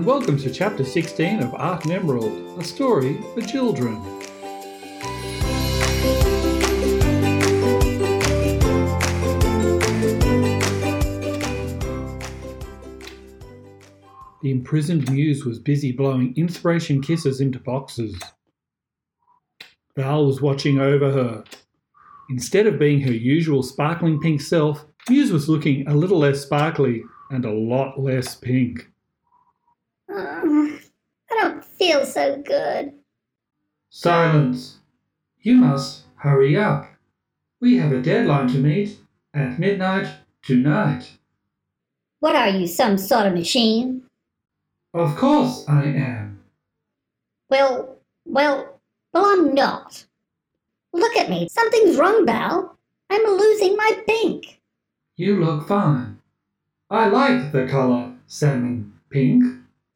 and welcome to Chapter 16 of Art and Emerald, a story for children. The imprisoned muse was busy blowing inspiration kisses into boxes. Val was watching over her. Instead of being her usual sparkling pink self, Muse was looking a little less sparkly and a lot less pink. I don't feel so good. Silence. You must hurry up. We have a deadline to meet at midnight tonight. What are you, some sort of machine? Of course I am. Well, well, well, I'm not. Look at me. Something's wrong, Val. I'm losing my pink. You look fine. I like the color salmon pink.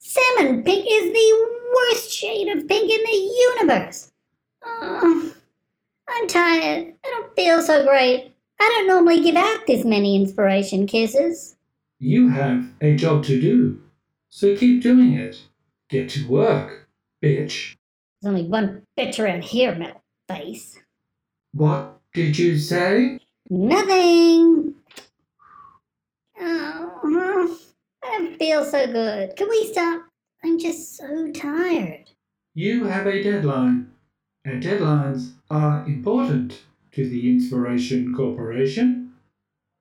Salmon pink is the worst shade of pink in the universe. Uh, I'm tired. I don't feel so great. I don't normally give out this many inspiration kisses. You have a job to do, so keep doing it. Get to work, bitch. There's only one bitch around here, metal face. What did you say? Nothing. Oh, I don't feel so good. Can we stop? I'm just so tired. You have a deadline, and deadlines are important to the Inspiration Corporation.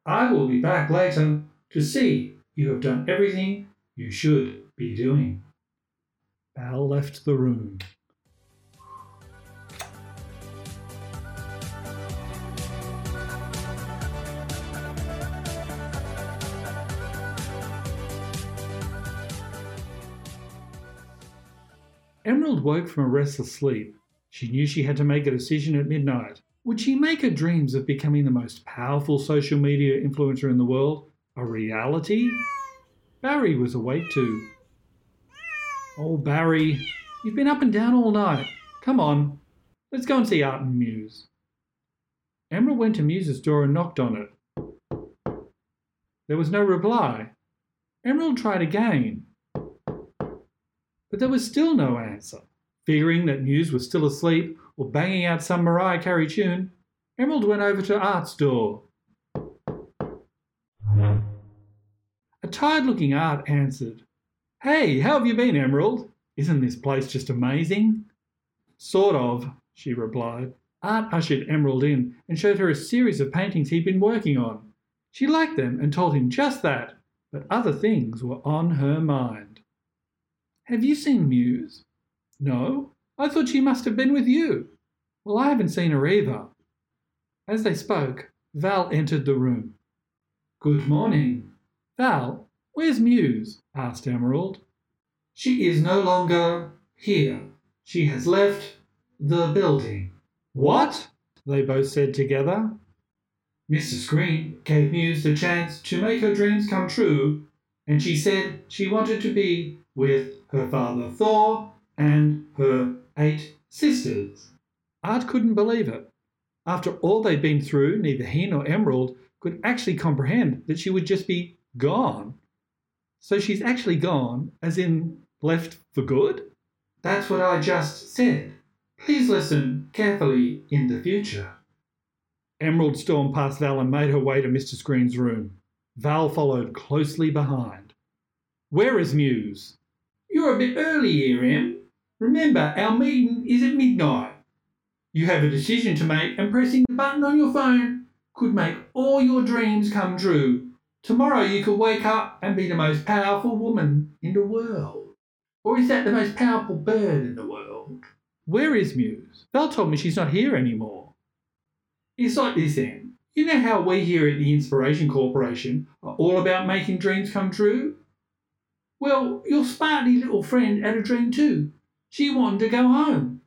I will be back later to see you have done everything you should be doing. Al left the room. Emerald woke from a restless sleep. She knew she had to make a decision at midnight. Would she make her dreams of becoming the most powerful social media influencer in the world a reality? Barry was awake too. Oh, Barry, you've been up and down all night. Come on, let's go and see Art and Muse. Emerald went to Muse's door and knocked on it. There was no reply. Emerald tried again, but there was still no answer. Figuring that Muse was still asleep or banging out some Mariah Carey tune, Emerald went over to Art's door. A tired looking Art answered, Hey, how have you been, Emerald? Isn't this place just amazing? Sort of, she replied. Art ushered Emerald in and showed her a series of paintings he'd been working on. She liked them and told him just that, but other things were on her mind. Have you seen Muse? No, I thought she must have been with you. Well, I haven't seen her either. As they spoke, Val entered the room. Good morning. Val, where's Muse? asked Emerald. She is no longer here. She has left the building. What? They both said together. Mr. Green gave Muse the chance to make her dreams come true, and she said she wanted to be with her mm. father Thor and her eight sisters. Art couldn't believe it. After all they'd been through, neither he nor Emerald could actually comprehend that she would just be gone. So she's actually gone, as in left for good? That's what I just said. Please listen carefully in the future. Emerald stormed past Val and made her way to Mr. Screen's room. Val followed closely behind. Where is Muse? You're a bit early here, Em. Remember, our meeting is at midnight. You have a decision to make, and pressing the button on your phone could make all your dreams come true. Tomorrow you could wake up and be the most powerful woman in the world. Or is that the most powerful bird in the world? Where is Muse? Val told me she's not here anymore. It's like this, Em. You know how we here at the Inspiration Corporation are all about making dreams come true? Well, your smarty little friend had a dream too. She wanted to go home.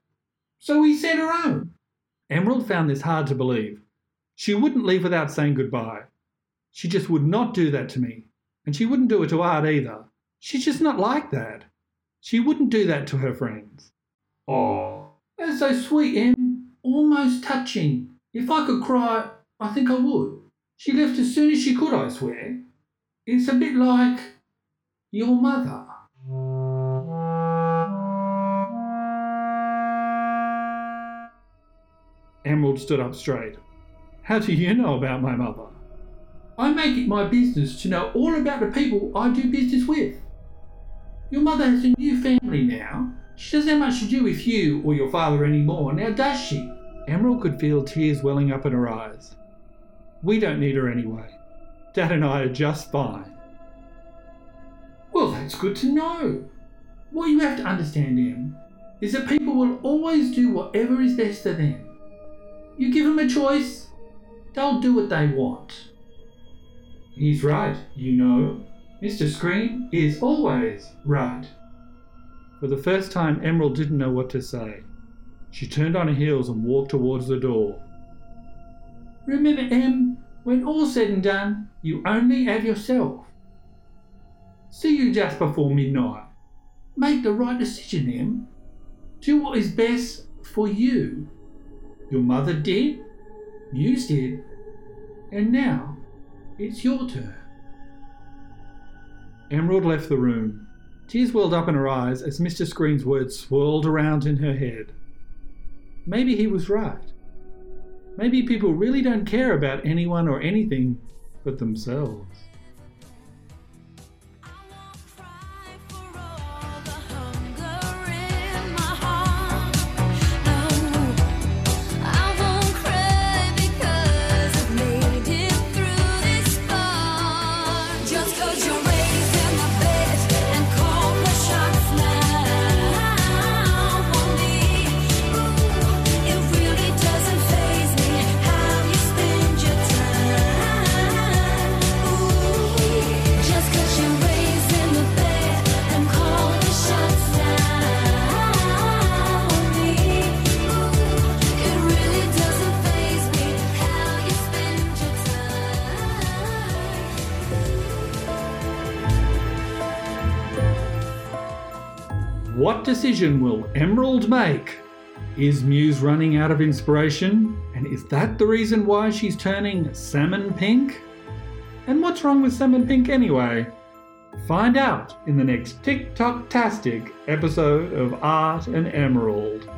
So we sent her home. Emerald found this hard to believe. She wouldn't leave without saying goodbye. She just would not do that to me. And she wouldn't do it to Art either. She's just not like that. She wouldn't do that to her friends. Oh, that's so sweet, Em. Almost touching. If I could cry, I think I would. She left as soon as she could, I swear. It's a bit like your mother. Emerald stood up straight. How do you know about my mother? I make it my business to know all about the people I do business with. Your mother has a new family now. She doesn't have much to do with you or your father anymore, now does she? Emerald could feel tears welling up in her eyes. We don't need her anyway. Dad and I are just fine. Well, that's good to know. What you have to understand, Em, is that people will always do whatever is best for them. You give them a choice, they'll do what they want. He's right, you know. Mr. Scream is always right. For the first time, Emerald didn't know what to say. She turned on her heels and walked towards the door. Remember, Em, when all's said and done, you only have yourself. See you just before midnight. Make the right decision, Em. Do what is best for you. Your mother did, you did, and now it's your turn. Emerald left the room. Tears welled up in her eyes as Mr. Scream's words swirled around in her head. Maybe he was right. Maybe people really don't care about anyone or anything but themselves. What decision will Emerald make? Is Muse running out of inspiration? And is that the reason why she's turning salmon pink? And what's wrong with salmon pink anyway? Find out in the next TikTok Tastic episode of Art and Emerald.